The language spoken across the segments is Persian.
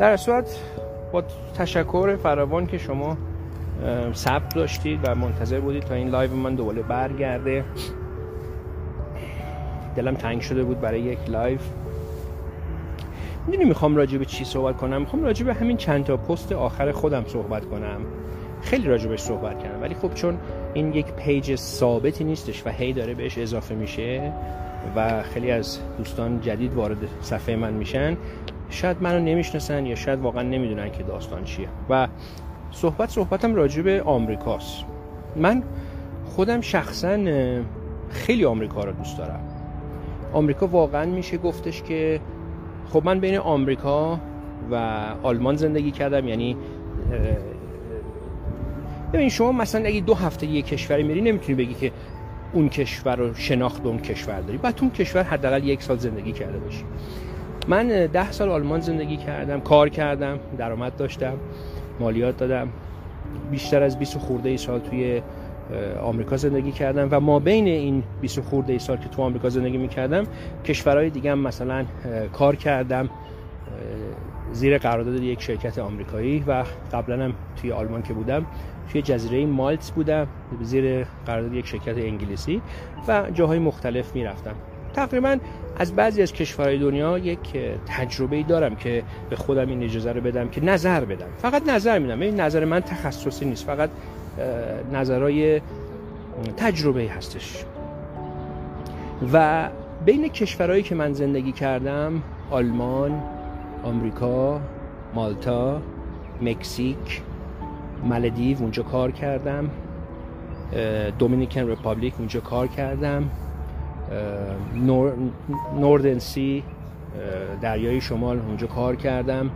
در صورت با تشکر فراوان که شما صبر داشتید و منتظر بودید تا این live من دوباره برگرده. دلم تنگ شده بود برای یک live. می‌دونی می‌خوام راجع به چی صحبت کنم؟ می‌خوام راجع به همین چند تا پست آخر خودم صحبت کنم. خیلی راجع بهش صحبت کردم. ولی خب چون این یک page ثابتی نیستش و هی داره بهش اضافه میشه و خیلی از دوستان جدید وارد صفحه من میشن شاید منو نمی‌شناسن یا شاید واقعا نمی‌دونن که داستان چیه. و صحبت صحبتم راجع به آمریکاست. من خودم شخصا خیلی آمریکا رو دوست دارم. آمریکا واقعا میشه گفتش که خب من بین آمریکا و آلمان زندگی کردم یعنی ببین شما مثلا اگه دو هفته یه کشوری میری نمی‌تونی بگی که اون کشور رو شناخت اون کشور داری. بعد اون کشور حداقل یک سال زندگی کرده باشی. من ده سال آلمان زندگی کردم کار کردم درآمد داشتم مالیات دادم. بیشتر از 20 خورده ای سال توی آمریکا زندگی کردم و ما بین این 20 خورده ای سال که تو آمریکا زندگی می‌کردم کشورهای دیگه هم مثلا کار کردم زیر قرارداد یک شرکت آمریکایی و قبلا هم توی آلمان که بودم توی جزیره مالت بودم زیر قرارداد یک شرکت انگلیسی و جاهای مختلف می‌رفتم. تقریبا از بعضی از کشورهای دنیا یک تجربه دارم که به خودم این اجازه رو بدم که نظر بدم. فقط نظر میدم. این نظر من تخصصی نیست. فقط نظرهای تجربه هستش. و بین کشورهایی که من زندگی کردم آلمان آمریکا مالتا مکزیک مالدیو اونجا کار کردم. Dominican Republic اونجا کار کردم. نور، North Sea دریای شمال اونجا کار کردم.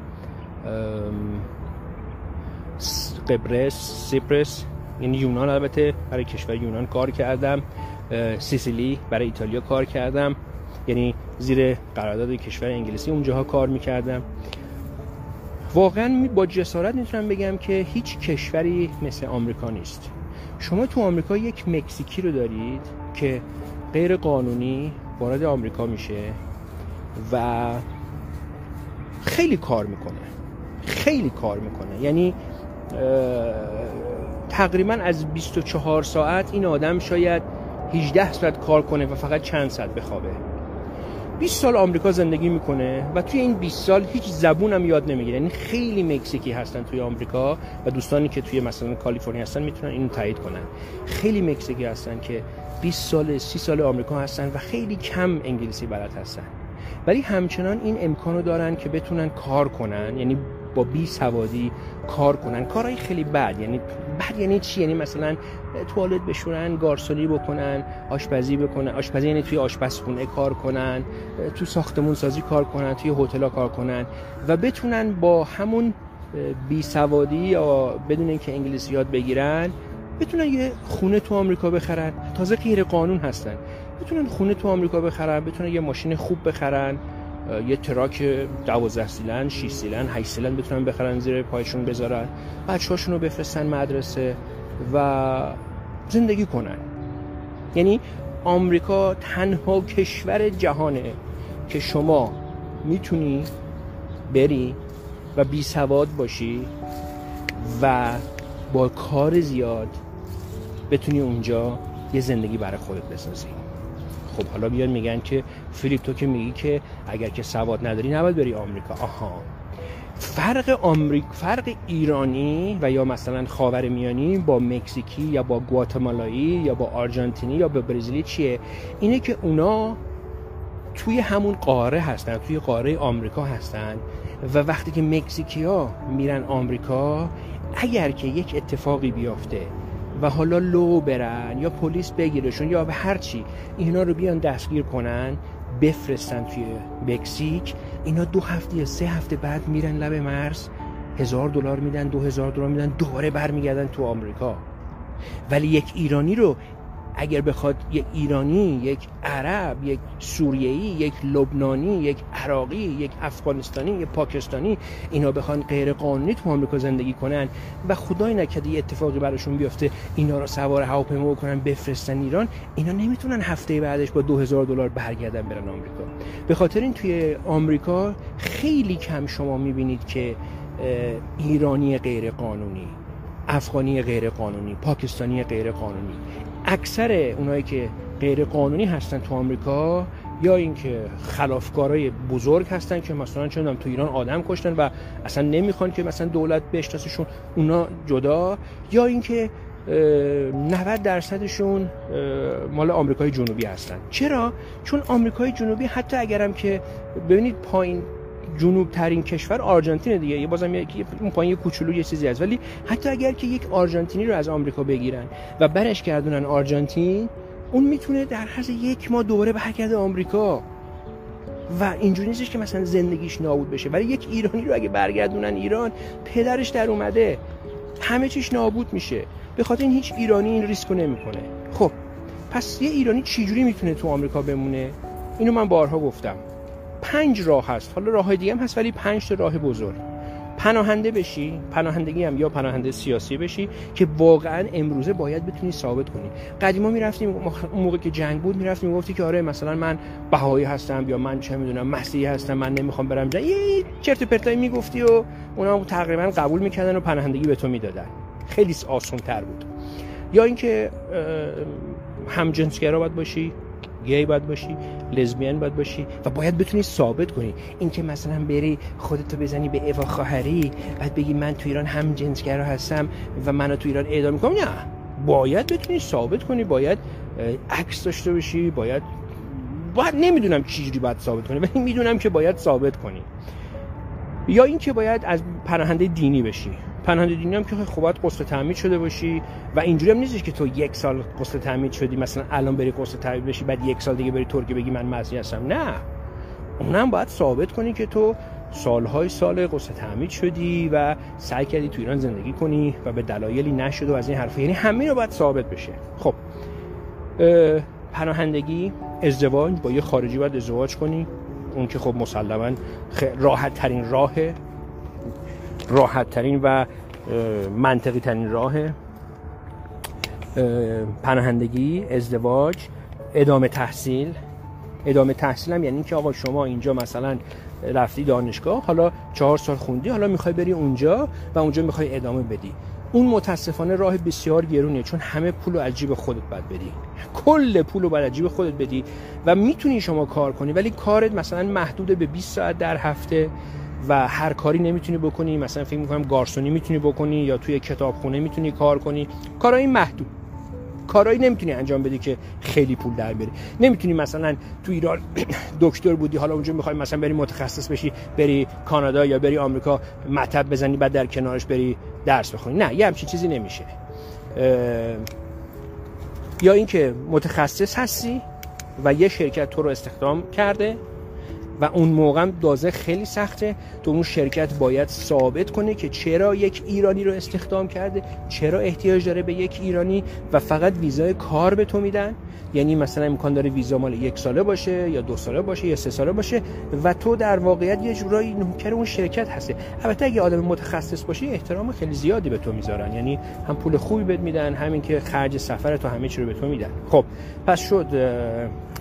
قبرس Cyprus یعنی یونان البته برای کشور یونان کار کردم. Sicily برای ایتالیا کار کردم. یعنی زیر قرارداد کشور انگلیسی اونجاها کار می‌کردم. واقعا با جسارت می‌تونم بگم که هیچ کشوری مثل آمریکا نیست. شما تو آمریکا یک مکزیکی رو دارید که غیر قانونی وارد آمریکا میشه و خیلی کار می‌کنه. خیلی کار می‌کنه. یعنی تقریبا از 24 ساعت این آدم شاید 18 ساعت کار کنه و فقط چند ساعت بخوابه. 20 سال آمریکا زندگی می‌کنه و توی این 20 سال هیچ زبون هم یاد نمی‌گیره. یعنی خیلی مکزیکی هستن توی آمریکا و دوستانی که توی مثلا کالیفرنیا هستن می‌تونن اینو تایید کنن. خیلی مکزیکی هستن که 20 سال 30 سال آمریکا هستن و خیلی کم انگلیسی بلد هستن. ولی همچنان این امکانو دارن که بتونن کار کنن یعنی با بی سوادی کار کنن. کارهای خیلی بد یعنی بد یعنی چی؟ یعنی مثلا توالت بشورن گارسونی بکنن آشپزی بکنن آشپزی یعنی توی آشپزخونه کار کنن تو ساختمون سازی کار کنن توی هتل کار کنن و بتونن با همون بی سوادی یا بدون اینکه انگلیسی یاد بگیرن بتونن یه خونه تو آمریکا بخرن. تازه غیر قانون هستن. بتونن خونه تو آمریکا بخرن بتونن یه ماشین خوب بخرن یه truck 12 سیلندر 6 سیلندر 8 سیلندر بتونن بخرن زیر پایشون بذارن. بچه‌هاشون رو بفرستن مدرسه و زندگی کنن. یعنی آمریکا تنها کشور جهانه که شما می‌تونی بری و بی سواد باشی و با کار زیاد بتونی اونجا یه زندگی برای خودت بسازی. خب حالا بیان میگن که فیلیپ تو که میگی که اگر که سواد نداری نباید بری آمریکا. آها. فرق آمریک فرق ایرانی و یا مثلا خاور میانی با مکزیکی یا با گواتمالایی یا با آرژانتینی یا با برزیلی چیه؟ اینه که اونا توی همون قاره هستن توی قاره آمریکا هستن و وقتی که مکزیکی ها میرن آمریکا اگر که یک اتفاقی بیافته و حالا لو برن یا پلیس بگیرشون یا هر چی اینا رو بیان دستگیر کنن بفرستن توی مکزیک. اینا دو هفته یا سه هفته بعد میرن لب مرز هزار دلار میدن دو هزار دلار میدن دوباره برمیگردن تو آمریکا. ولی یک ایرانی رو اگر بخواد یک ایرانی یک عرب یک سوریهی یک لبنانی یک عراقی یک افغانستانی یک پاکستانی اینا بخوان غیر قانونی تو آمریکا زندگی کنن و خدای نکرده یه اتفاقی براشون بیفته اینا رو سوار هواپیما کنن بفرستن ایران اینا نمی‌تونن هفته بعدش با 2000 دلار برگردن برن آمریکا. به خاطر این توی آمریکا خیلی کم شما می‌بینید که ایرانی غیر قانونی افغانی غیر قانونی پاکستانی غیر قانونی. اکثر اونایی که غیر قانونی هستن تو آمریکا یا اینکه خلافکارای بزرگ هستن که مثلا چون تو ایران آدم کشتن و اصلا نمی‌خوان که مثلا دولت بشناسشون اونا جدا. یا اینکه 90 درصدشون مال آمریکای جنوبی هستن. چرا؟ چون آمریکای جنوبی حتی اگرم که ببینید پایین جنوب ترین کشور آرژانتین دیگه. یه بازم یکی اون پایین کوچولو یه چیزی هست. ولی حتی اگر که یک آرژانتینی رو از آمریکا بگیرن و برش گردونن آرژانتین اون می‌تونه در حد یک ماه دوباره برگرده آمریکا. و اینجوری نیستش که مثلا زندگیش نابود بشه. ولی یک ایرانی رو اگه برگردونن ایران پدرش در اومده. همه چیش نابود میشه. به خاطر این هیچ ایرانی این ریسکو نمی‌کنه. خب پس یه ایرانی چجوری می‌تونه تو آمریکا بمونه؟ اینو من بارها گفتم. پنج راه هست. حالا راه های دیگه هم هست ولی پنج تا راه بزرگ. پناهنده بشی پناهندگی هم یا پناهنده سیاسی بشی که واقعا امروزه باید بتونی ثابت کنی. قدیما می‌رفتیم موقع که جنگ بود می‌رفتیم می‌گفتی که آره مثلا من بهایی هستم یا من چه می‌دونم مسیحی هستم من نمی‌خوام برم جنگ. یه چرت پرتایی می‌گفتی و اونا تقریبا قبول می‌کردن و پناهندگی به تو می‌دادن. خیلی آسان تر بود. یا اینکه هم جنسگرا باید باشی. گی باید باشی لزبیان باید باشی و باید بتونی ثابت کنی. اینکه مثلا بری خودتو بزنی به اوا خواهری بعد بگی من تو ایران هم جنسگرا هستم و منو تو ایران اعدام می‌کنم نه. باید بتونی ثابت کنی باید عکس داشته باشی باید باید نمی‌دونم چجوری باید ثابت کنی ولی می‌دونم که باید ثابت کنی. یا اینکه باید از پناهنده دینی بشی. پناهنده دینی هم که خب باید قصد تعمید شده باشی و اینجوری هم نیستش که تو یک سال قصد تعمید شدی مثلا الان بری قصد تعمید بشی بعد یک سال دیگه بری ترکیه بگی من مسیحی هستم. نه. اونم باید ثابت کنی که تو سالهای سال قصد تعمید شدی و سعی کردی تو ایران زندگی کنی و به دلایلی نشد و از این حرفه یعنی همه رو باید ثابت بشه. خب. پناهندگی ازدواج با یه خارجی باید ازدواج کنی. اون که خب مسلما راحت ترین راه راحت ترین و منطقی ترین راه پناهندگی ازدواج ادامه تحصیل. ادامه تحصیل هم یعنی که آقا شما اینجا مثلا رفتی دانشگاه حالا چهار سال خوندی حالا می‌خوای بری اونجا و اونجا می‌خوای ادامه بدی. اون متاسفانه راه بسیار گرونه چون همه پول از جیب خودت باید بدی. کل پول رو باید از خودت بدی و می‌تونی شما کار کنی ولی کارت مثلا محدود به 20 ساعت در هفته. و هر کاری نمی‌تونی بکنی. مثلا فکر می‌کنم گارسونی می‌تونی بکنی یا توی کتابخونه می‌تونی کار کنی. کارهای محدود. کارهایی نمی‌تونی انجام بدی که خیلی پول در بیاری. نمی‌تونی مثلا تو ایران دکتر بودی حالا اونجا می‌خوای مثلا بری متخصص بشی بری کانادا یا بری آمریکا مطب بزنی بعد در کنارش بری درس بخونی. نه یه همچین چیزی نمیشه. یا اینکه متخصص هستی و یه شرکت تو رو استخدام کرده و اون موقع دازه خیلی سخته. تو اون شرکت باید ثابت کنه که چرا یک ایرانی رو استخدام کرده چرا احتیاج داره به یک ایرانی و فقط ویزای کار به تو میدن. یعنی مثلا امکان داره ویزا مال یک ساله باشه یا دو ساله باشه یا سه ساله باشه و تو در واقعیت یه جورایی نوکر اون شرکت هستی. البته اگه آدم متخصص باشی احترام خیلی زیادی به تو می‌ذارن. یعنی هم پول خوبی بهت میدن همین که خرج سفر تو همه چی رو به تو میدن. خب پس شد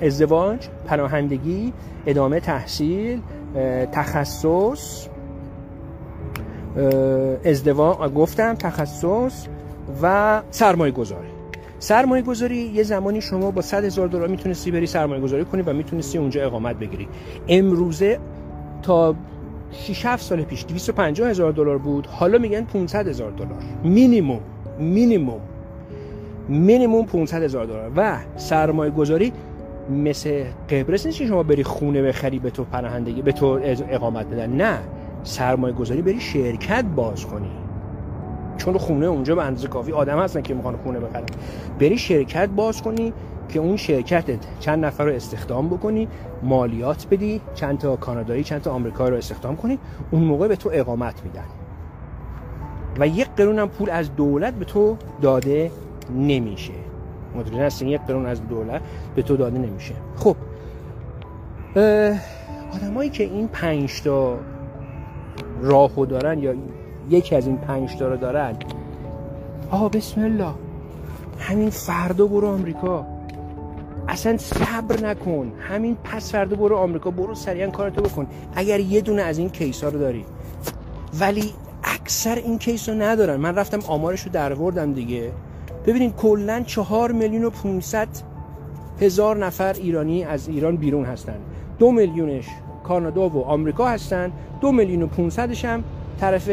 ازدواج پناهندگی ادامه تحصیل تخصص ازدواج گفتم تخصص و سرمایه گذاری سرمایه گذاری یه زمانی شما با 100 هزار دلار می‌تونستی بری سرمایه گذاری کنی و می‌تونستی اونجا اقامت بگیری. امروزه تا 6 7 سال پیش 250 هزار دلار بود حالا میگن 500 هزار دلار. مینیمم مینیمم مینیمم 500 هزار دلار. و سرمایه گذاری مثل قبرس نیست که شما بری خونه بخری به تو پناهندگی به تو اقامت بدن. نه سرمایه گذاری بری شرکت باز کنی. چون خونه اونجا به اندازه کافی آدم هستن که می‌خوان خونه بخرن. بری شرکت باز کنی که اون شرکتت چند نفر رو استخدام بکنی مالیات بدی چند تا کانادایی چند تا آمریکایی رو استخدام کنی اون موقع به تو اقامت میدن. و یک قرون پول از دولت به تو داده نمیشه. مدیریت هستن یک قرون از دولت به تو داده نمیشه. خب آدمایی که این پنج تا راهو دارن یا یکی از این پنج تا رو دارن آها بسم الله. همین فردا برو آمریکا. اصلا صبر نکن. همین پس فردا برو آمریکا. برو سریعا کارتو بکن. اگر یه دونه از این کیس رو داری. ولی اکثر این کیس رو ندارن. من رفتم آمارش رو در دیگه. ببینید کلا چهار میلیون و 500 هزار نفر ایرانی از ایران بیرون هستن. دو میلیونش کانادا و آمریکا هستن. دو میلیون و 500 هم طرف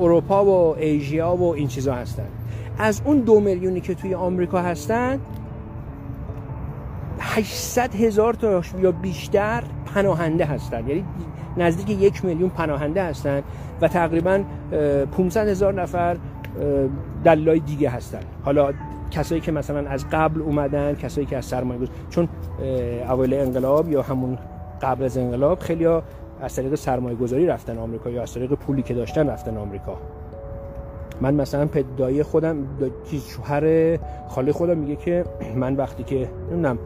اروپا و ایژیا و این چیزا هستن. از اون دو میلیونی که توی آمریکا هستن 800 هزار تا یا بیشتر پناهنده هستن. یعنی نزدیک یک میلیون پناهنده هستن و تقریبا 500 هزار نفر دلای دیگه هستن. حالا کسایی که مثلا از قبل اومدن کسایی که از سرمایه چون اوایل انقلاب یا همون قبل از انقلاب خیلی ها از طریق سرمایه گذاری رفتن آمریکا یا از طریق پولی که داشتن رفتن آمریکا. من مثلا پدایی خودم شوهر خاله خودم میگه که من وقتی که نمی‌دونم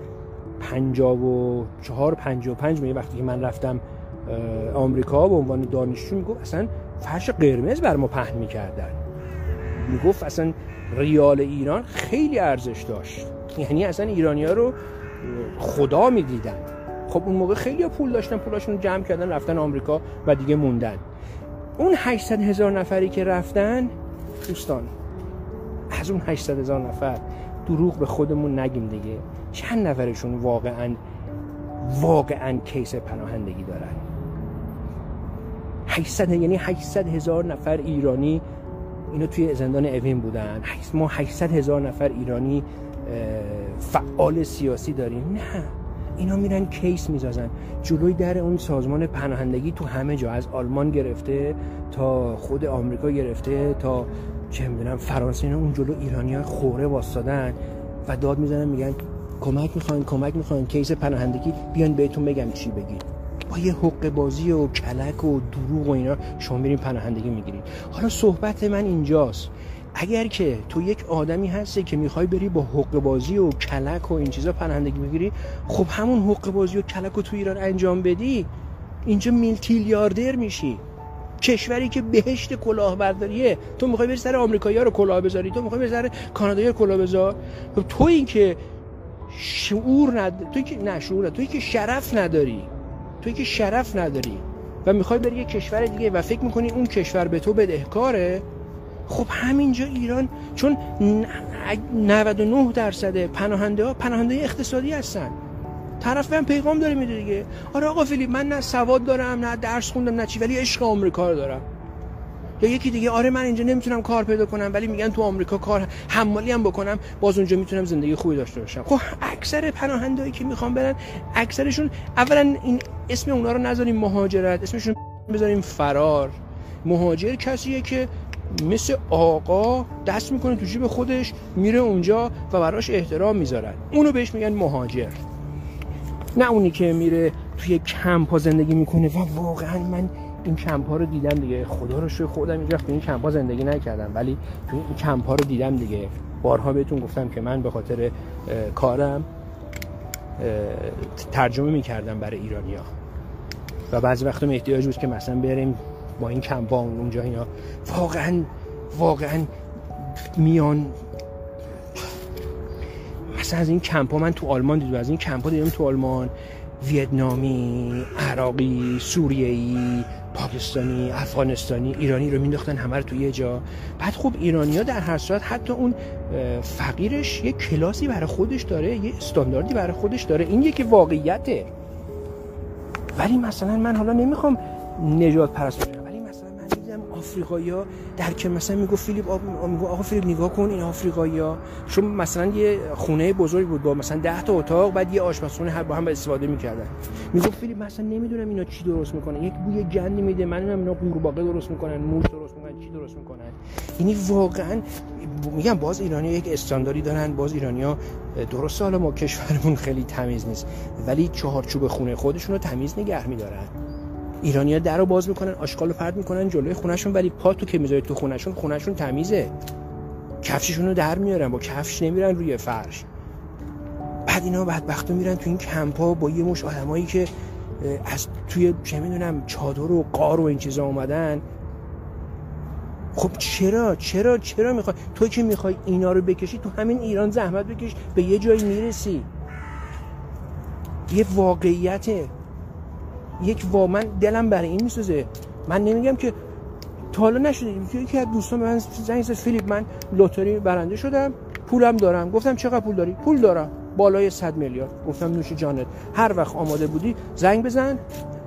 54 55 میگه وقتی که من رفتم آمریکا به عنوان دانشجو می‌گفت اصلا فرش قرمز بر ما پهن می‌کردن. می‌گفت اصلا ریال ایران خیلی ارزش داشت. یعنی اصلا ایرانی ها رو خدا می‌دیدن. خب اون موقع خیلی پول داشتن پولاشون جمع کردن رفتن آمریکا و دیگه موندن. اون 800 هزار نفری که رفتن دوستان از اون 800 هزار نفر دروغ به خودمون نگیم دیگه. چند نفرشون واقعا واقعا کیس پناهندگی دارن؟ 800 یعنی 800 هزار نفر ایرانی اینو توی زندان اوین بودن. ما 800 هزار نفر ایرانی فعال سیاسی داریم. نه. اینا میرن کیس میزازن جلوی در اون سازمان پناهندگی تو همه جا از آلمان گرفته تا خود آمریکا گرفته تا چه می‌دونم فرانسه اینا اون جلو ایرانی ها خوره واسدادن و داد می‌زنن میگن کمک می‌خواین کمک می‌خواین کیس پناهندگی بیان بهتون بگم چی بگید. یه حق بازی و کلک و دروغ و اینا. شما میرین پناهندگی می‌گیرید. حالا صحبت من اینجاست. اگر که تو یک آدمی هستی که می‌خوای بری با حق بازی و کلک و این چیزا پناهندگی بگیری خب همون حق بازی و کلک رو تو ایران انجام بدی اینجا میلتیلیاردر میشی. کشوری که بهشت کلاهبرداریه. تو می‌خوای بری سر آمریکایی‌ها رو کلاه بذاری؟ تو می‌خوای بری سر کانادایی کلاه بذار؟ تو این که شعور ند... تو که نه شعور ند... که شرف نداری. توی که شرف نداری و می‌خوای بری یه کشور دیگه و فکر می‌کنی اون کشور به تو بدهکاره خب همینجا ایران چون 99 درصد پناهنده ها پناهنده اقتصادی هستن. طرف من پیغام داره میده دیگه. آره آقا فیلیپ من نه سواد دارم نه درس خوندم نه چی ولی عشق آمریکا رو دارم. یا یکی دیگه آره من اینجا نمی‌تونم کار پیدا کنم ولی میگن تو آمریکا کار حمالی هم بکنم باز اونجا می‌تونم زندگی خوبی داشته باشم. خب اکثر پناهندهایی که می‌خوام برن اکثرشون اولا این اسم اونا رو نذاریم مهاجرت اسمشون بذاریم فرار. مهاجر کسیه که مثل آقا دست می‌کنه تو جیب خودش میره اونجا و براش احترام می‌ذارن. اونو بهش میگن مهاجر. نه اونی که میره توی کمپ زندگی می‌کنه و واقعا من این کمپ ها رو دیدم دیگه. خدا رو شکر خودم اینجا تو این کمپ ها زندگی نکردم. ولی تو این کمپ ها رو دیدم دیگه. بارها بهتون گفتم که من به خاطر کارم ترجمه می‌کردم برای ایرانیا و بعضی وقتا احتیاج بود که مثلا بریم با این کمپ ها اونجا اینا. واقعا واقعا میان مثلا از این کمپ ها من تو آلمان دیدم. از این کمپ ها دیدم تو آلمان. ویتنامی عراقی سوریه‌ای پاکستانی افغانستانی ایرانی رو مینداختن همه رو توی یه جا. بعد خب ایرانی ها در هر صورت حتی اون فقیرش یه کلاسی برای خودش داره یه استانداردی برای خودش داره. این یکی واقعیته. ولی مثلا من حالا نمی‌خوام نجات پرست آفریقایی ها در که مثلا میگو فیلیپ میگو آقا فیلیپ نگاه کن این آفریقایی ها چون مثلا یه خونه بزرگ بود با مثلا 10 تا اتاق بعد یه آشپزخونه هر با هم استفاده می‌کردن. میگو فیلیپ مثلا نمی‌دونم اینا چی درست می‌کنن. یک بوی گندی میده. من نمی‌دونم اینا قورباغه درست می‌کنن موش درست می‌کنن چی درست می‌کنن. یعنی واقعا میگم باز ایرانی یک استانداری دارن باز ایرانیا درست حالا ما کشورمون خیلی تمیز نیست. ولی چهارچوب خونه خودشون رو تمیز نگه میدارن. ایرانیا در رو باز می‌کنن آشغال رو پرت می‌کنن جلوی خونشون ولی پا تو که می‌ذاری تو خونشون خونشون تمیزه. کفششون رو در میارن با کفش نمیرن روی فرش. بعد اینا بدبختو میرن تو این کمپا با یه مش آدمایی که از توی چه می‌دونم چادر و قار و این چیزا اومدن. خب چرا؟ چرا؟ چرا می‌خوای؟ تو که می‌خوای اینا رو بکشی تو همین ایران زحمت بکش به یه جایی می‌رسی. یه واقعیته. یک وا من دلم برای این میسوزه. من نمیگم که تا حالا نشده. یکی از دوستان من زنگ زد فیلیپ من لottery برنده شدم. پولم دارم. گفتم چقدر پول داری؟ پول دارم. بالای 100 میلیارد. گفتم نوش جانت هر وقت آماده بودی زنگ بزن.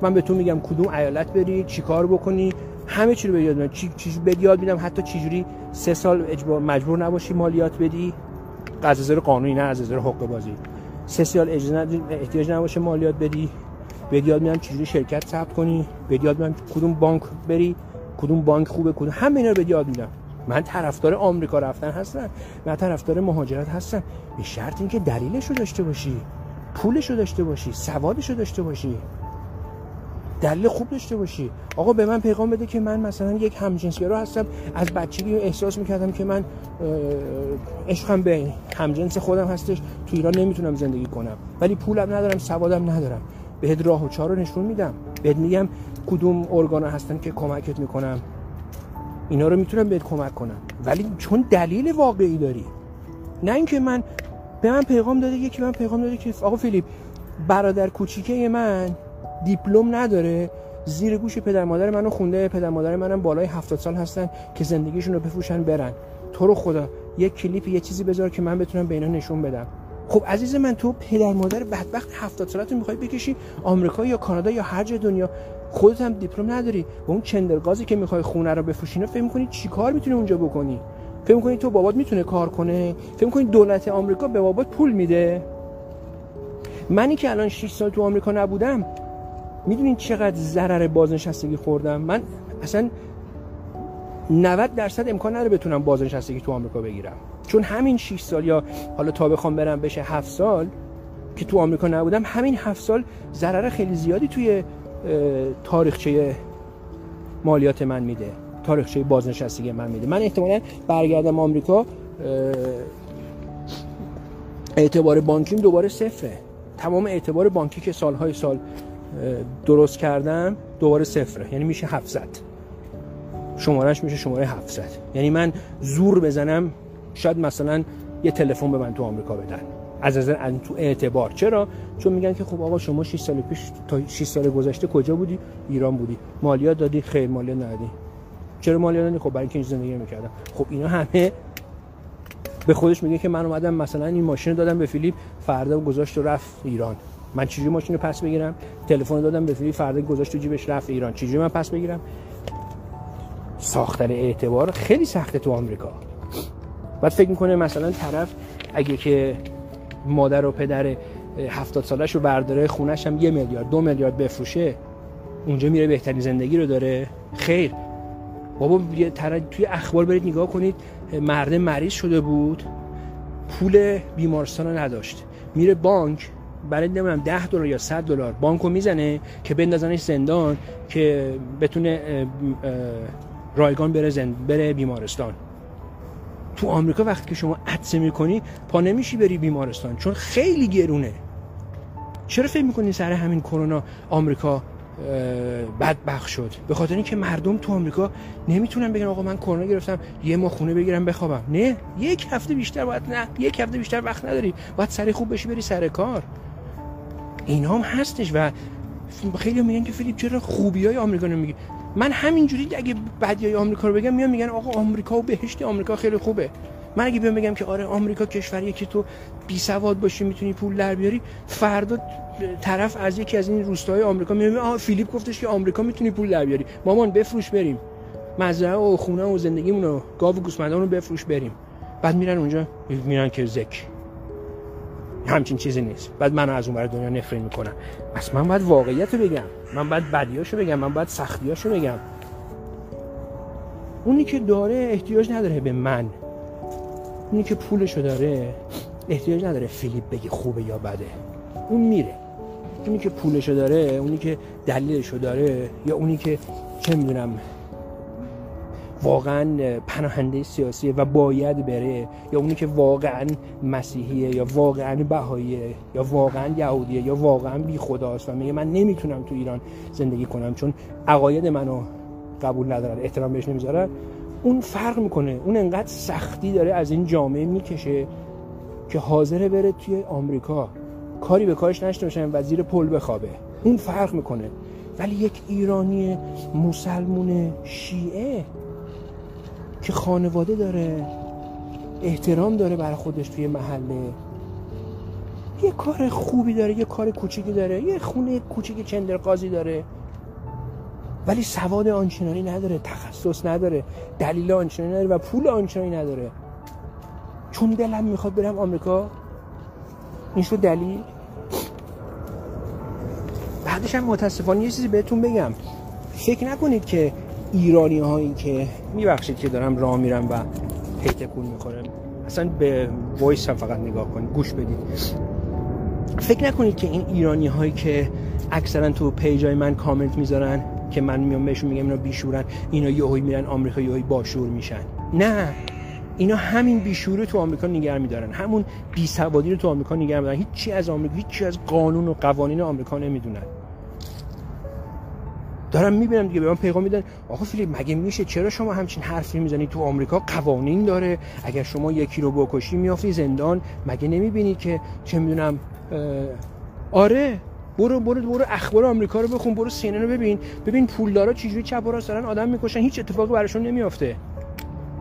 من به تو میگم کدوم ایالت بری چیکار بکنی. همه چی رو به یاد چی چیز به یاد میدم. حتی چجوری سه سال اجبار مجبور نباشی مالیات بدی. از نظر قانونی نه از نظر حقوق بازی. سه سال احتیاج نباشه مالیات بدی. به یاد میدم چجوری شرکت ثبت کنی به یاد میدم کدوم بانک بری کدوم بانک خوبه کدوم همه اینا رو به یاد میدم. من طرفدار آمریکا رفتن هستم من طرفدار مهاجرت هستم. به شرط اینکه دلیلش رو داشته باشی پولش رو داشته باشی سوادش رو داشته باشی دلیل خوب داشته باشی. آقا به من پیغام بده که من مثلا یک همجنسگرا هستم. از بچگی احساس می‌کردم که من عشقم به همجنس خودم هستش. تو ایران نمی‌تونم زندگی کنم. ولی پولم ندارم سوادم ندارم. بهت راه و چارو نشون میدم. بهت میگم کدوم ارگانا هستن که کمکت می‌کنم اینا رو می‌تونم بهت کمک کنم. ولی چون دلیل واقعی داری. نه اینکه من به من پیغام داده یکی من پیغام داده که آقا فیلیپ برادر کوچیکه من دیپلم نداره. زیر گوش پدر مادر منو خونده. پدر مادر منم بالای 70 سال هستن که زندگیشون رو بفروشن برن. تو رو خدا یک کلیپ یه چیزی بذار که من بتونم به اینا نشون بدم. خب عزیز من تو پدر مادر بدبخت 70 سالت رو می‌خوای بکشی آمریکا یا کانادا یا هر جای دنیا. خودت هم دیپلم نداری. با اون چندرگازی که می‌خوای خونه رو بفروشی فکر می‌کنی چیکار می‌تونی اونجا بکنی؟ فکر می‌کنی تو بابات می‌تونه کار کنه؟ فکر می‌کنی دولت آمریکا به بابات پول میده؟ منی که الان 6 سال تو آمریکا نبودم می‌دونین چقدر ضرر بازنشستگی خوردم؟ من اصلا 90 درصد امکان نداره بتونم بازنشستگی تو آمریکا بگیرم. چون همین 6 سال یا حالا تا بخوام برم بشه 7 سال که تو آمریکا نبودم همین 7 سال ضرر خیلی زیادی توی تاریخچه مالیات من میده تاریخچه بازنشستگی من میده. من احتمالا برگردم آمریکا اعتبار بانکیم دوباره صفره. تمام اعتبار بانکی که سالهای سال درست کردم دوباره صفره. یعنی میشه 700 شمارش میشه شماره 700 یعنی من زور بزنم شاید مثلا یه تلفن به من تو آمریکا بدن. از از تو اعتبار. چرا؟ چون میگن که خب آقا شما 6 سال پیش تا 6 سال گذشته کجا بودی؟ ایران بودی. مالیات دادی خیر مالیات ندادی. چرا مالیات دادی خب برای اینکه زندگی می‌کردم. خب اینا همه به خودش میگه که من اومدم مثلا این ماشین دادم به فیلیپ فردا گذاشت و رفت ایران. من چجوری ماشین رو پس بگیرم؟ تلفن دادم به فیلیپ فردا گذاشت تو جیبش رفت ایران. چجوری من پس بگیرم؟ ساختن اعتبار خیلی سخته تو آمریکا. بعد فکر می‌کنه مثلا طرف اگه که مادر و پدر هفتاد سالش رو برداره خونش هم یه میلیارد دو میلیارد بفروشه اونجا میره بهترین زندگی رو داره. خیر. بابا توی اخبار برید نگاه کنید مرد مریض شده بود پول بیمارستان نداشت. میره بانک برای نمی‌دونم 10 دلار یا 100 دلار بانکو می‌زنه که بندازنش زندان که بتونه رایگان بره زند بره بیمارستان. تو آمریکا وقتی که شما عطسه می‌کنی پا نمیشی بری بیمارستان چون خیلی گرونه. چرا فکر می‌کنی سر همین کرونا آمریکا بدبخ شد؟ به خاطر اینکه مردم تو آمریکا نمی‌تونن بگن آقا من کرونا گرفتم یه ما خونه بگیرم بخوابم. نه یک هفته بیشتر باید نه یک هفته بیشتر وقت نداری. باید سر خوب بشی بری سر کار. اینا هم هستش و خیلی میگن که فیلیپ چرا خوبی های آمریکا نمیگی من همینجوری اگه بدیای آمریکا رو بگم میان میگن آقا آمریکا و بهشت آمریکا خیلی خوبه. من اگه بیام بگم که آره آمریکا کشوریه که تو بی سواد باشی می‌تونی پول در بیاری فردا طرف از یکی از این روستاهای آمریکا میگه آ فیلیپ گفتش که آمریکا می‌تونی پول در بیاری. مامان بفروش بریم. مزرعه و خونه و زندگیمون رو گاو و گوسفندان رو بفروش بریم. بعد میرن اونجا میرن که زک. همچین چیزی نیست. بعد منو از اون دنیا نفرین می‌کنن پس من باید واقعیت رو بگم. من باید بدیاشو بگم. من باید سختیاشو بگم. اونی که داره احتیاج نداره به من. اونی که پولشو داره احتیاج نداره فیلیپ بگه خوبه یا بده. اون میره. اونی که پولشو داره اونی که دلیلشو داره یا اونی که چه می‌دونم واقعا پناهنده سیاسیه و باید بره یا اونی که واقعا مسیحیه یا واقعا بهاییه یا واقعا یهودیه یا واقعا بی خداست و میگه من نمی‌تونم تو ایران زندگی کنم چون عقاید منو قبول ندارن احترام بهش نمی‌ذارن اون فرق می‌کنه اون انقدر سختی داره از این جامعه می‌کشه که حاضره بره توی آمریکا. کاری به کارش نشته باشن وزیر پل بخوابه. اون فرق می‌کنه. ولی یک ایرانی مسلمون شیعه که خانواده داره احترام داره برای خودش توی محله. یه کار خوبی داره یه کار کوچیکی داره یه خونه کوچیک چندرقازی داره. ولی سواد آنچنانی نداره تخصص نداره دلیل آنچنانی نداره و پول آنچنانی نداره. چون دلم می‌خواد برم آمریکا. این شد دلیل. بعدش هم متاسفانه یه چیزی بهتون بگم. فکر نکنید که ایرانی هایی که میبخشید که دارم راه میرم و هی تکون می‌خورم اصلا به voice م فقط نگاه کنید گوش بدید. فکر نکنید که این ایرانی هایی که اکثرا تو پیجای من کامنت می‌ذارن که من میام بهشون میگم اینا بیشورن اینا یهویی میرن آمریکا یهویی باشور میشن. نه اینا همین بیشوره تو آمریکا نگه میدارن. همون بیسوادی رو تو آمریکا نگه میدارن. هیچی از آمریکا هیچی از قانون و قوانین آمریکا نمی‌دونن. دارم می‌بینم دیگه به من پیغام میدن. آقا فیلیپ مگه میشه؟ چرا شما همچین حرفی می‌زنی تو آمریکا؟ قوانین داره. اگر شما یکی رو بکشی میافتی زندان. مگه نمی‌بینی که چه می‌دونم آره برو برو برو اخبار آمریکا رو بخون برو سینن رو ببین. ببین پولدارا چجوری چپ و راست دارن آدم می‌کشن. هیچ اتفاقی براشون نمیافته.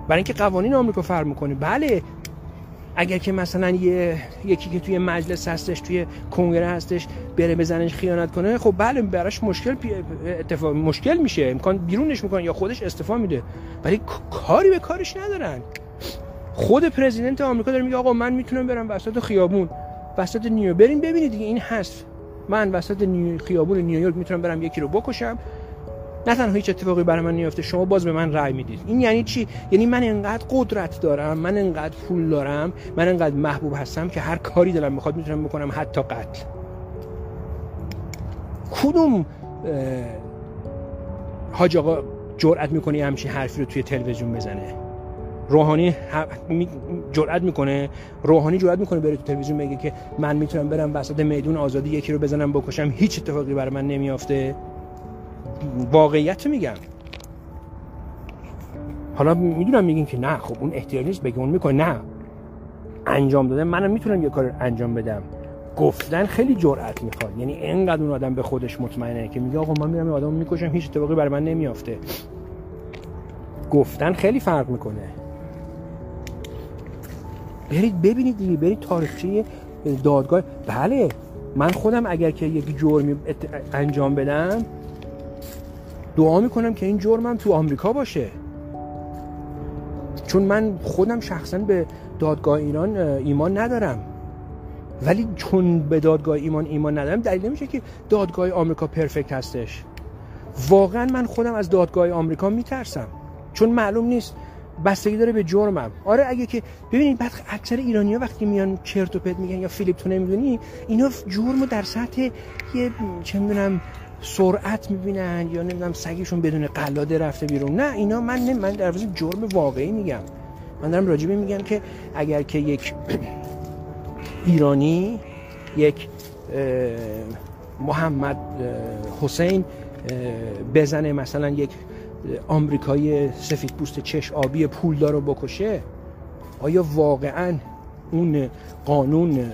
برای اینکه قوانین آمریکا فرق می‌کنه. بله اگر که مثلا یه یکی که توی مجلس هستش توی کنگره هستش بره بزنش خیانت کنه خب بله براش مشکل اتفاق مشکل میشه. امکان بیرونش می‌کنه یا خودش استفا میده. ولی کاری به کارش ندارن. خود پرزیدنت آمریکا داره میگه آقا من می‌تونم برم وسط خیابون وسط نیو بریم ببینید دیگه این هست من وسط نیو خیابون نیویورک می‌تونم برم یکی رو بکشم. نه تنها هیچ اتفاقی برای من نیافته شما باز به من رأی می‌دید. این یعنی چی؟ یعنی من انقدر قدرت دارم من انقدر پول دارم من انقدر محبوب هستم که هر کاری دلم می‌خواد می‌تونم بکنم حتی قتل. کدوم حاج آقا جرأت می‌کنه همچین حرفی رو توی تلویزیون بزنه؟ روحانی جرأت می‌کنه؟ روحانی جرأت می‌کنه بره تو تلویزیون بگه که من می‌تونم برم وسط میدون آزادی یکی رو بزنم بکشم؟ هیچ اتفاقی برای من نمیافته. واقعیت میگم. حالا می‌دونم میگین که نه خب اون احتیاج نیست بگه اون می‌کنه نه. انجام داده منم می‌تونم یه کار انجام بدم. گفتن خیلی جرأت می‌خواد. یعنی اینقدر اون آدم به خودش مطمئنه که میگه آقا من میرم آدم می‌کشم هیچ اتفاقی برای من نمیافته. گفتن خیلی فرق می‌کنه. برید ببینید دیگه برید تاریخچه دادگاه. بله من خودم اگر که یک جرمی انجام بدم دعا می‌کنم که این جرمم تو آمریکا باشه. چون من خودم شخصا به دادگاه ایران ایمان ندارم. ولی چون به دادگاه ایمان ایمان ندارم دلیل نمیشه که دادگاه آمریکا پرفکت هستش. واقعا من خودم از دادگاه آمریکا میترسم. چون معلوم نیست بستگی داره به جرمم. آره اگه که ببینید بعد اکثر ها وقتی میان چرت و پرت میگن یا فیلیپ تو نمی‌دونی اینا جرم در سطح یه چه می‌دونم سرعت می‌بینن یا نمی‌دونم سگشون بدون قلاده رفته بیرون. نه اینا من نه من در جرم واقعی میگم. من دارم راجبه میگم که اگر که یک ایرانی یک محمد حسین بزنه مثلا یک آمریکایی سفید پوست چش آبی پولدار رو بکشه آیا واقعا اون قانون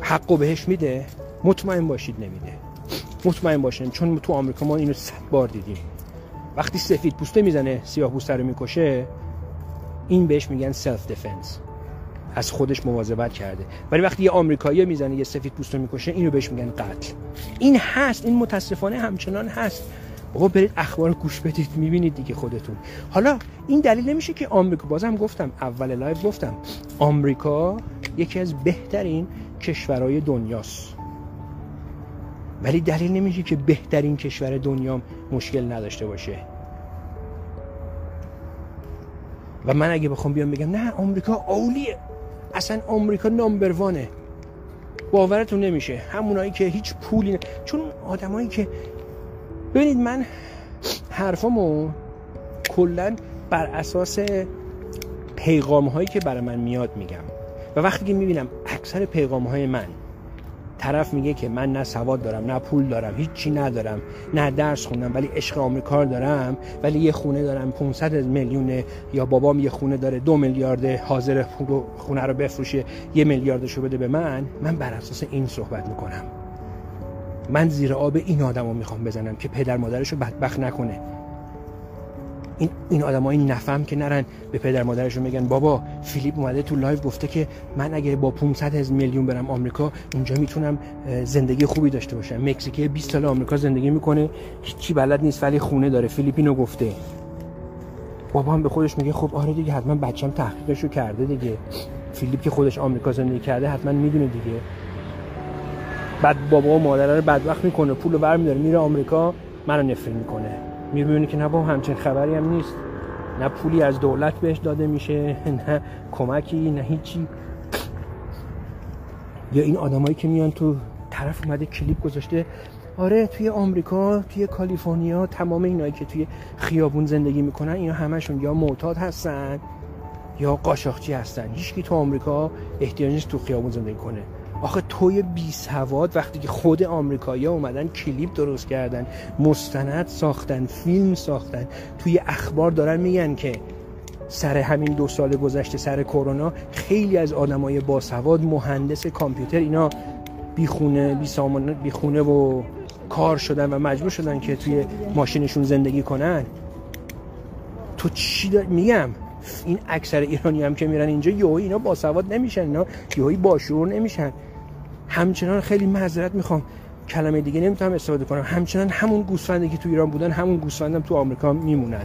حقو بهش میده؟ مطمئن باشید نمیده. مطمئن باشین چون تو آمریکا ما اینو صد بار دیدیم. وقتی سفید پوسته می‌زنه سیاه پوسته رو می‌کشه این بهش میگن self defense از خودش مواظبت کرده. ولی وقتی یه آمریکایی می‌زنه یه سفید پوست رو می‌کشه اینو بهش میگن قتل. این هست این متاسفانه همچنان هست. بابا برید اخبار گوش بدید می‌بینید دیگه خودتون. حالا این دلیل نمیشه که آمریکا بازم گفتم اول live گفتم. آمریکا یکی از بهترین کشورهای دنیاست. ولی دلیل نمیشه که بهترین کشور دنیا مشکل نداشته باشه. و من اگه بخوام بیام بگم نه آمریکا اولیه اصلا آمریکا نامبر وانه. باورتون نمیشه. همونایی که هیچ پولی نه. چون آدمایی که ببینید من حرفامو کلا بر اساس پیغام هایی که برای من میاد میگم. و وقتی که می‌بینم اکثر پیغام های من طرف میگه که من نه سواد دارم نه پول دارم هیچی ندارم نه درس خوندم ولی عشق آمریکا دارم ولی یه خونه دارم 500 میلیون یا بابام یه خونه داره دو میلیارد حاضر خونه رو بفروشه یه میلیاردشو بده به من من بر اساس این صحبت می‌کنم. من زیر آب این آدم رو می‌خوام بزنم که پدر مادرش رو بدبخت نکنه. این این آدمای نفهم که نرن به پدر مادرشون میگن بابا فیلیپ اومده تو live گفته که من اگه با 500 هزار میلیون برم آمریکا اونجا می‌تونم زندگی خوبی داشته باشم. مکزیکی 20 سال آمریکا زندگی می‌کنه چی بلد نیست ولی خونه داره فیلیپینو گفته. بابا هم به خودش میگه خب آره دیگه حتما بچم تحقیقشو کرده دیگه. فیلیپ که خودش آمریکا زندگی کرده حتما می‌دونه دیگه. بعد بابا و مادر رو بدبخت می‌کنه پول رو برمیداره میره آمریکا منو نفرین می‌کنه. می‌بینی که نه با همچین خبری هم نیست. نه پولی از دولت بهش داده میشه نه کمکی نه هیچی. یا این آدمایی که میان تو طرف اومده کلیپ گذاشته آره توی آمریکا توی کالیفرنیا تمام اینایی که توی خیابون زندگی می‌کنن اینا همشون یا معتاد هستن یا قاشاقچی هستن. هیچکی تو آمریکا احتیاج تو خیابون زندگی کنه. آخه توی بی سواد وقتی که خود آمریکایی اومدن کلیپ درست کردن مستند ساختن فیلم ساختن توی اخبار دارن میگن که سر همین دو سال گذشته سر کرونا خیلی از آدمای باسواد مهندس کامپیوتر اینا بیخونه بی سامان بیخونه و کار شدن و مجبور شدن که توی ماشینشون زندگی کنن. تو چی دار... میگم این اکثر ایرانی هم که میرن اینجا یهو اینا باسواد نمیشن اینا یهو باشعور نمیشن. همچنان خیلی معذرت می‌خوام. کلمه دیگه نمی‌تونم استفاده کنم. همچنان همون گوسفندی که تو ایران بودن همون گوسفندم تو آمریکا میمونن.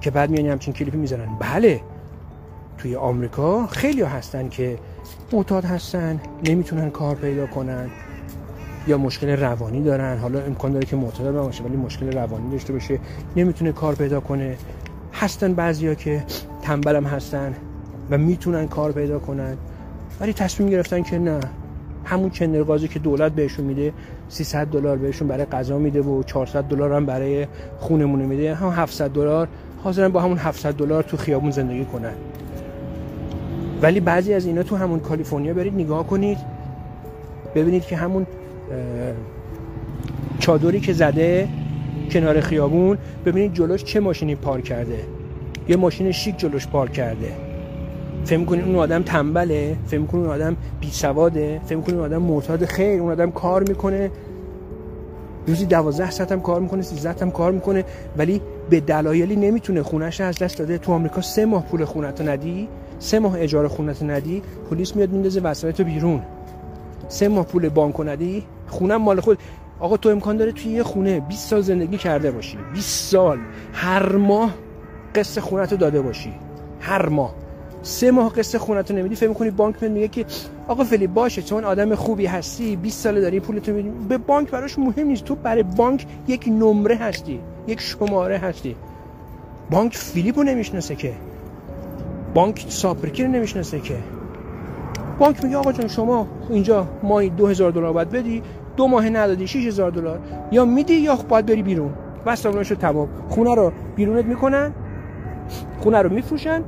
که بعد میانی همچین کلیپی می‌زنن. بله. توی آمریکا خیلی هستن که معتاد هستن نمی‌تونن کار پیدا کنن یا مشکل روانی دارن. حالا امکان داره که معتاد باشه ولی مشکل روانی داشته باشه. نمی‌تونه کار پیدا کنه. هستن بعضیا که تنبلم هستن و می‌تونن کار پیدا کنن. ولی تصمیم گرفتن که نه. همون چندرغازی که دولت بهشون میده 300 دلار بهشون برای غذا میده و 400 دلار هم برای خونمون میده. هم 700 دلار حاضرن با همون 700 دلار تو خیابون زندگی کنن. ولی بعضی از اینا تو همون کالیفرنیا برید نگاه کنید. ببینید که همون چادری که زده کنار خیابون ببینید جلوش چه ماشینی پارک کرده. یه ماشین شیک جلوش پارک کرده. فهم کنید اون آدم تنبله؟ فهم کنید اون آدم بی سواده فهم کنید اون آدم معتاد؟ خیر اون آدم کار می‌کنه. روزی دوازده ساعت هم کار می‌کنه 13 هم کار می‌کنه ولی به دلایلی نمی‌تونه. خونش از دست داده. تو آمریکا سه ماه پول خونت ندی. سه ماه اجاره خونت ندی. پلیس میاد میندازه وسایل بیرون. سه ماه پول بانک ندی. خونم مال خود. آقا تو امکان داره توی یه خونه 20 سال زندگی کرده باشی. 20 سال. هر ماه قسط خونت داده باشی. هر ماه. سه ماه قسط خونت رو نمیدی فکر می‌کنی بانک میگه که آقا فلی باشه چون آدم خوبی هستی 20 سال داری پولتو میدی. به بانک براش مهم نیست. تو برای بانک یک نمره هستی یک شماره هستی. بانک فیلیپو نمی‌شناسه که. بانک ساپرکی رو نمی‌شناسه که. بانک میگه آقا جان شما اینجا ماهی 2000 دلار باید بدی دو ماه ندادی 6000 دلار. یا میدی یا باید بری بیرون. بس شد تمام. خونه رو بیرونت می‌کنن خونه رو میفروشن.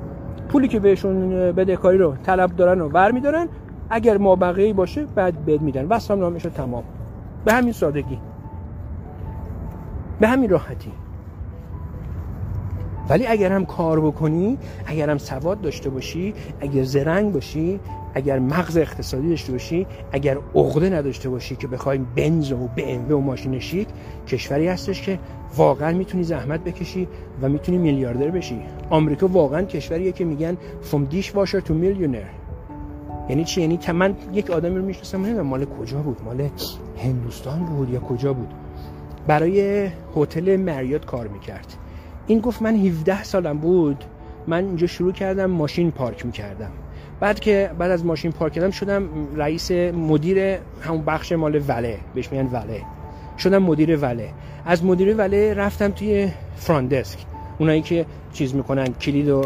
پولی که بهشون بدهکاری رو طلب دارن و ور اگر ما بقیه باشه بعد بد میدن. بس هم شد تمام. به همین سادگی. به همین راحتی. ولی اگر هم کار بکنی اگر هم سواد داشته باشی اگر زرنگ باشی اگر مغز اقتصادی داشته باشی اگر عقده نداشته باشی که بخوای بنز و BMW و ماشین شیک کشوری هستش که واقعا می‌تونی زحمت بکشی و می‌تونی میلیاردر بشی. آمریکا واقعا کشوریه که میگن from dishwasher to millionaire. یعنی چی؟ یعنی من یک آدمی رو می‌شناسم نمی‌دونم مال کجا بود. مال هندوستان بود یا کجا بود. برای هتل مریات کار می‌کرد. این گفت من 17 سالم بود. من اینجا شروع کردم ماشین پارک می‌کردم. بعد که بعد از ماشین پارک کردم شدم رئیس مدیر همون بخش مال وله. بهش میگن وله. شدم مدیر وله. از مدیر وله رفتم توی فراندسک اونایی که چیز می‌کنن کلید و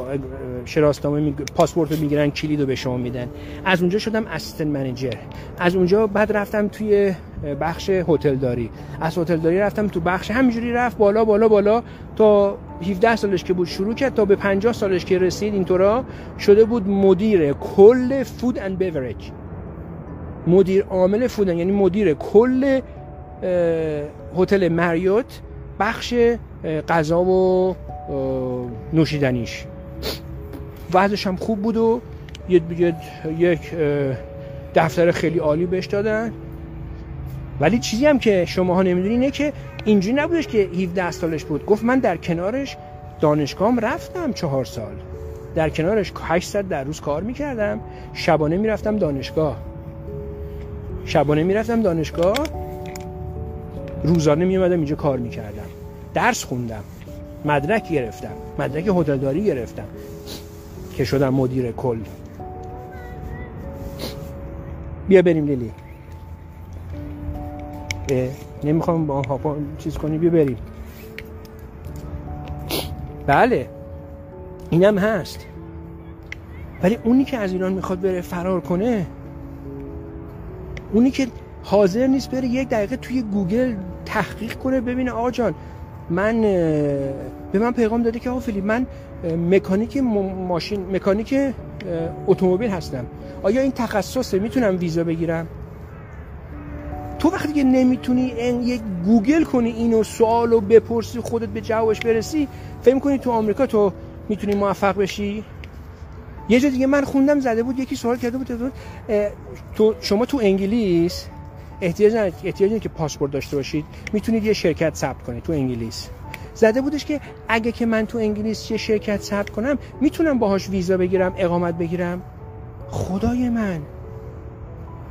شناسنامه می... پاسپورت رو می‌گیرن کلید رو به شما میدن. از اونجا شدم اسیستنت منیجر از اونجا بعد رفتم توی بخش هتلداری. از هتلداری رفتم تو بخش همینجوری رفت بالا بالا بالا تا 17 سالش که بود شروع کرد تا به 50 سالش که رسید اینطورا شده بود مدیر کل فود اند بیوریج مدیر عامل فود یعنی مدیر کل هتل مریوت بخش غذا و نوشیدنیش. وضعش هم خوب بود و یک دفتر خیلی عالی بهش دادن. ولی چیزی هم که شماها نمی‌دونی اینه که اینجوری نبودش که 17 سالش بود. گفت من در کنارش دانشگاهم رفتم چهار سال. در کنارش 800 در روز کار می‌کردم. شبانه می‌رفتم دانشگاه. شبانه می‌رفتم دانشگاه. روزانه میومدم اینجا کار می‌کردم. درس خوندم. مدرک گرفتم مدرک هتلداری گرفتم که شدم مدیر کل. بیا بریم لیلی. نمی‌خوام با هاپا چیز کنی بیا بریم. بله اینم هست. ولی اونی که از ایران می‌خواد بره فرار کنه اونی که حاضر نیست بره یک دقیقه توی گوگل تحقیق کنه ببینه آقا جان من به من پیغام داده که آقا فیلیپ من مکانیک ماشین مکانیک اتومبیل هستم. آیا این تخصصه؟ می‌تونم ویزا بگیرم؟ تو وقتی که نمی‌تونی یک گوگل کنی اینو سوالو بپرسی خودت به جوابش برسی فکر کنی تو آمریکا تو می‌تونی موفق بشی؟ یه جا دیگه من خوندم زده بود یکی سوال کرده بود تو شما تو انگلیس؟ احتیاج احتیاج که پاسپورت داشته باشید. می‌تونید یه شرکت ثبت کنید تو انگلیس. زده بودش که اگه که من تو انگلیس یه شرکت ثبت کنم می‌تونم باهاش ویزا بگیرم اقامت بگیرم. خدای من.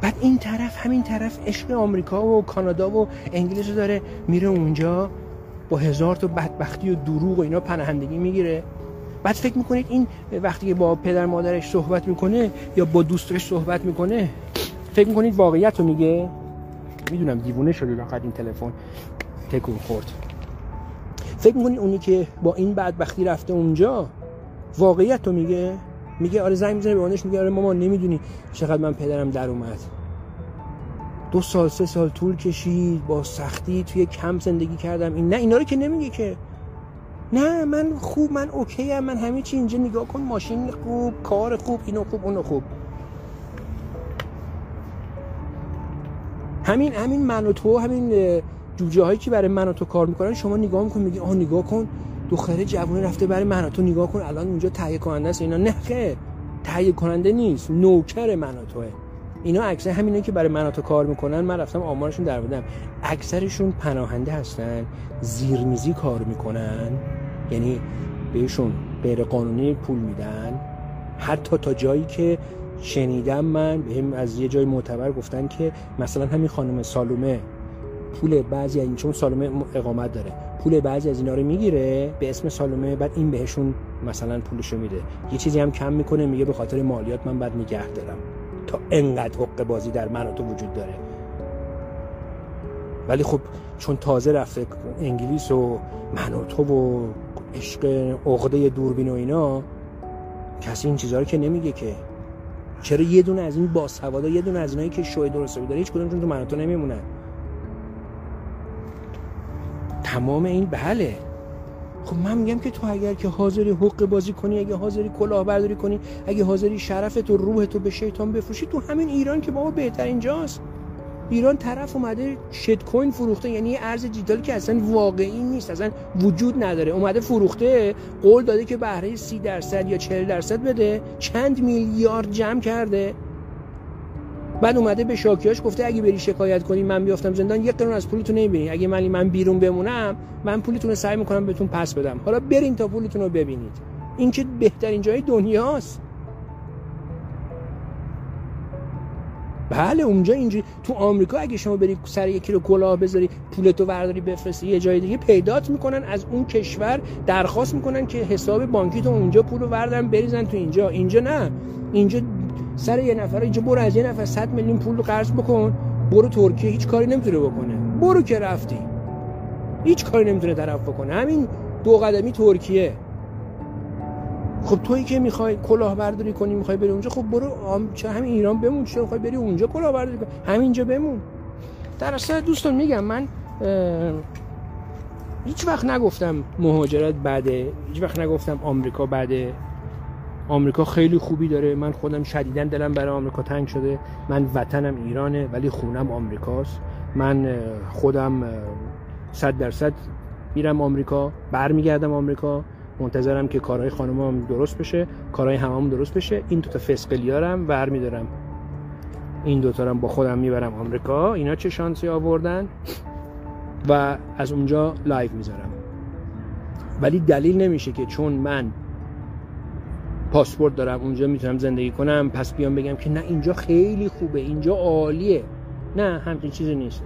بعد این طرف همین طرف عشق آمریکا و کانادا و انگلیس رو داره میره اونجا با هزار تا بدبختی و دروغ و اینا پناهندگی می‌گیره. بعد فکر می‌کنید این وقتی که با پدر مادرش صحبت می‌کنه یا با دوستش صحبت می‌کنه فکر می‌کنید واقعیت رو میگه؟ می‌دونم دیوونه شدید آخر این تلفن. تکون خورد. فکر می‌کنید اونی که با این بدبختی رفته اونجا واقعیت رو میگه؟ میگه آره زنگ می‌زنه به اونش میگه آره مامان نمی‌دونی چقدر من پدرم در اومد. دو سال سه سال طول کشید با سختی توی کم زندگی کردم. این نه اینا رو که نمیگه که. نه من خوب من اوکی هم من همه چی اینجا نگاه کن ماشین خوب کار خوب اینو خوب اونو خوب. همین همین من و تو همین جوجه هایی که برای من و تو کار می‌کنن شما نگاه میکن میگی آه نگاه کن دختره جوونه رفته برای من و تو نگاه کن الان اونجا تهیه کننده است. اینا نه خیر. تهیه کننده نیست. نوکر من و توه. اینا اکثر همینا که برای من تو کار می‌کنن. من رفتم آمارشون در بودم. اکثرشون پناهنده هستن. زیرمیزی کار می‌کنن. یعنی بهشون غیر قانونی پول میدن. حتی تا جایی که شنیدم من بهم از یه جای معتبر گفتن که مثلا همین خانم سالومه پول بعضی از این چون سالومه اقامت داره پول بعضی از اینا رو می‌گیره به اسم سالومه بعد این بهشون مثلا پولشو میده. یه چیزی هم کم می‌کنه میگه به خاطر مالیات من بعد نگه دارم. تا انقدر حق بازی در من تو وجود داره. ولی خب چون تازه رفته انگلیس و من و تو و عشق عقده دوربین و اینا کسی این چیزها رو که نمیگه که. چرا یه دونه از این باسوادا یه دونه از اینایی که شوی درست داره هیچ کدومشون تو من تو نمیمونن. تمام این بله. خب من میگم که تو اگر که حاضری حق بازی کنی اگه حاضری کلاهبرداری کنی اگه حاضری شرفت و روحت رو به شیطان بفروشی تو همین ایران که بابا بهترین جاست. ایران طرف اومده شت کوین فروخته یعنی یه ارز دیجیتالی که اصلا واقعی نیست اصلا وجود نداره. اومده فروخته قول داده که بهره 30 درصد یا 40 درصد بده چند میلیارد جمع کرده. بعد اومده به شاکیاش گفته اگه بری شکایت کنی من بیافتم زندان یک قرون از پولتون نمی‌بینی. اگه من من بیرون بمونم من پولتون رو سعی می‌کنم بهتون پس بدم. حالا برین تا پولتون رو ببینید. این که بهترین جای دنیاست. بله اونجا اینجوری تو آمریکا اگه شما بری سر یکی رو کلاه بذاری پولتو ورداری بفرستی یه جای دیگه پیدات می‌کنن از اون کشور درخواست می‌کنن که حساب بانکی تو اونجا پولو وردن بریزن تو اینجا. اینجا نه. اینجا سر یه نفر اینجا برو از یه نفر 100 میلیون پول رو قرض بکن. برو ترکیه هیچ کاری نمی‌تونه بکنه. برو که رفتی. هیچ کاری نمی‌تونه طرف بکنه. همین دو قدمی ترکیه. خب تویی که می‌خوای کلاهبرداری کنی می‌خوای بری اونجا خب برو چه همین ایران بمون چه می‌خوای بری اونجا کلاهبرداری کنی همینجا بمون. در اصل دوستان میگم من هیچ وقت نگفتم مهاجرت بده هیچ وقت نگفتم آمریکا بده. آمریکا خیلی خوبی داره. من خودم شدیدا دلم برای آمریکا تنگ شده. من وطنم ایرانه ولی خونم آمریکاست. من خودم صد درصد میرم آمریکا برمیگردم آمریکا. منتظرم که کارهای خانمم درست بشه کارهای هممون درست بشه. این دوتا فسقلیارم ور میدارم این دوتا رو با خودم می‌برم آمریکا. اینا چه شانسی آوردن؟ و از اونجا live می‌ذارم. ولی دلیل نمیشه که چون من پاسپورت دارم اونجا می‌تونم زندگی کنم پس بیام بگم که نه اینجا خیلی خوبه اینجا عالیه. نه همچین چیزی نیست.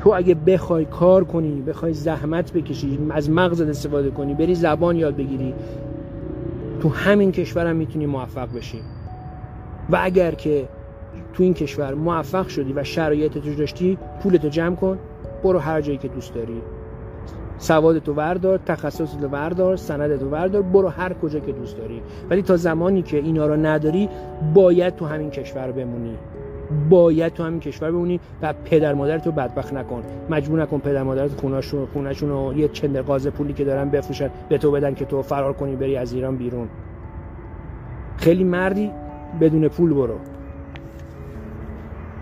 تو اگه بخوای کار کنی بخوای زحمت بکشی از مغزت استفاده کنی بری زبان یاد بگیری تو همین کشورم می‌تونی موفق بشی. و اگر که تو این کشور موفق شدی و شرایط تو داشتی پولتو جمع کن برو هر جایی که دوست داری. سوادتو وردار تخصصتو وردار سندتو وردار برو هر کجا که دوست داری. ولی تا زمانی که اینا رو نداری باید تو همین کشور بمونی. باید تو همین کشور بمونی و پدر مادر تو بدبخت نکن. مجبور نکن پدر مادرت خوناشون خونشون رو یه چند قاز پولی که دارن بفروشن به تو بدن که تو فرار کنی بری از ایران بیرون. خیلی مردی بدون پول برو.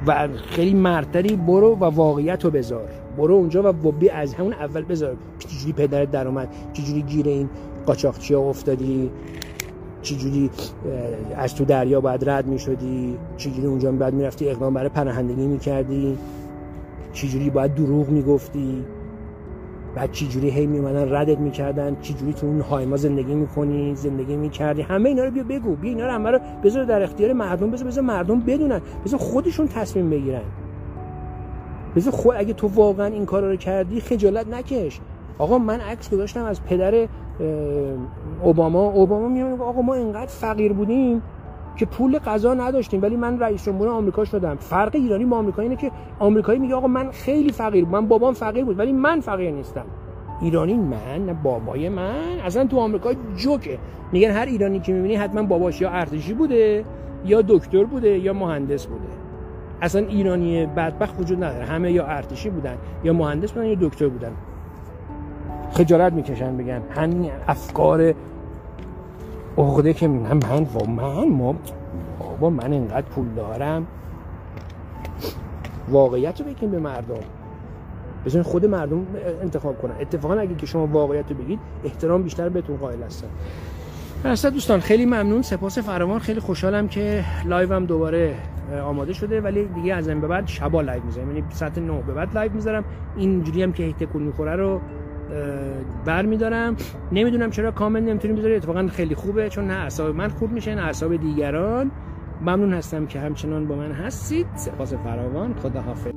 و خیلی مردتری برو و واقعیت رو بذار. برو اونجا و بی از همون اول بذار. چجوری پدرت در اومد چجوری گیر این قاچاقچی ها افتادی؟ چجوری از تو دریا باید رد می شدی چجوری اونجا باید می‌رفتی؟ اقدام برای پناهندگی می کردی چجوری باید دروغ می گفتی بعد چی جوری هی میمدن ردت می‌کردن؟ چی جوری تو اون هایما زندگی می‌کنی؟ زندگی می‌کردی؟ همه اینا رو بیا بگو. بیا اینا رو همه رو بذار در اختیار مردم. بذار بذار مردم بدونن. بذار خودشون تصمیم بگیرن. بذار خود اگه تو واقعا این کارا رو کردی خجالت نکش. آقا من عکس گذاشتم از پدر اوباما. اوباما میگه آقا ما اینقدر فقیر بودیم که پول غذا نداشتیم ولی من رئیس جمهور آمریکا شدم. فرق ایرانی با آمریکایی اینه که آمریکایی میگه آقا من خیلی فقیر من بابام فقیر بود ولی من فقیر نیستم. ایرانی من نه بابای من اصلا تو آمریکا جوکه. میگن هر ایرانی که می‌بینی حتما باباش یا ارتشی بوده یا دکتر بوده یا مهندس بوده. اصلا ایرانی بدبخت وجود نداره. همه یا ارتشی بودن یا مهندس بودن یا دکتر بودن. خجالت می‌کشن بگن همین افکار عقده که من من و من ما بابا من اینقدر پول دارم. واقعیت رو بگین به مردم. بزن خود مردم انتخاب کنن. اتفاقا اگه که شما واقعیت رو بگید احترام بیشتر بهتون قائل هستن. اصلا دوستان خیلی ممنون. سپاس فراوان. خیلی خوشحالم که live هم دوباره آماده شده ولی دیگه از این به بعد شبا live می‌ذارم. یعنی ساعت 9 به بعد live می‌ذارم. اینجوری هم که تکون می‌خوره رو بر میدارم نمی‌دونم چرا کامنت نمی‌تونیم بذاری. اتفاقا خیلی خوبه چون نه اعصاب من خوب میشه نه اعصاب دیگران. ممنون هستم که همچنان با من هستید. سپاس فراوان. خدا حافظ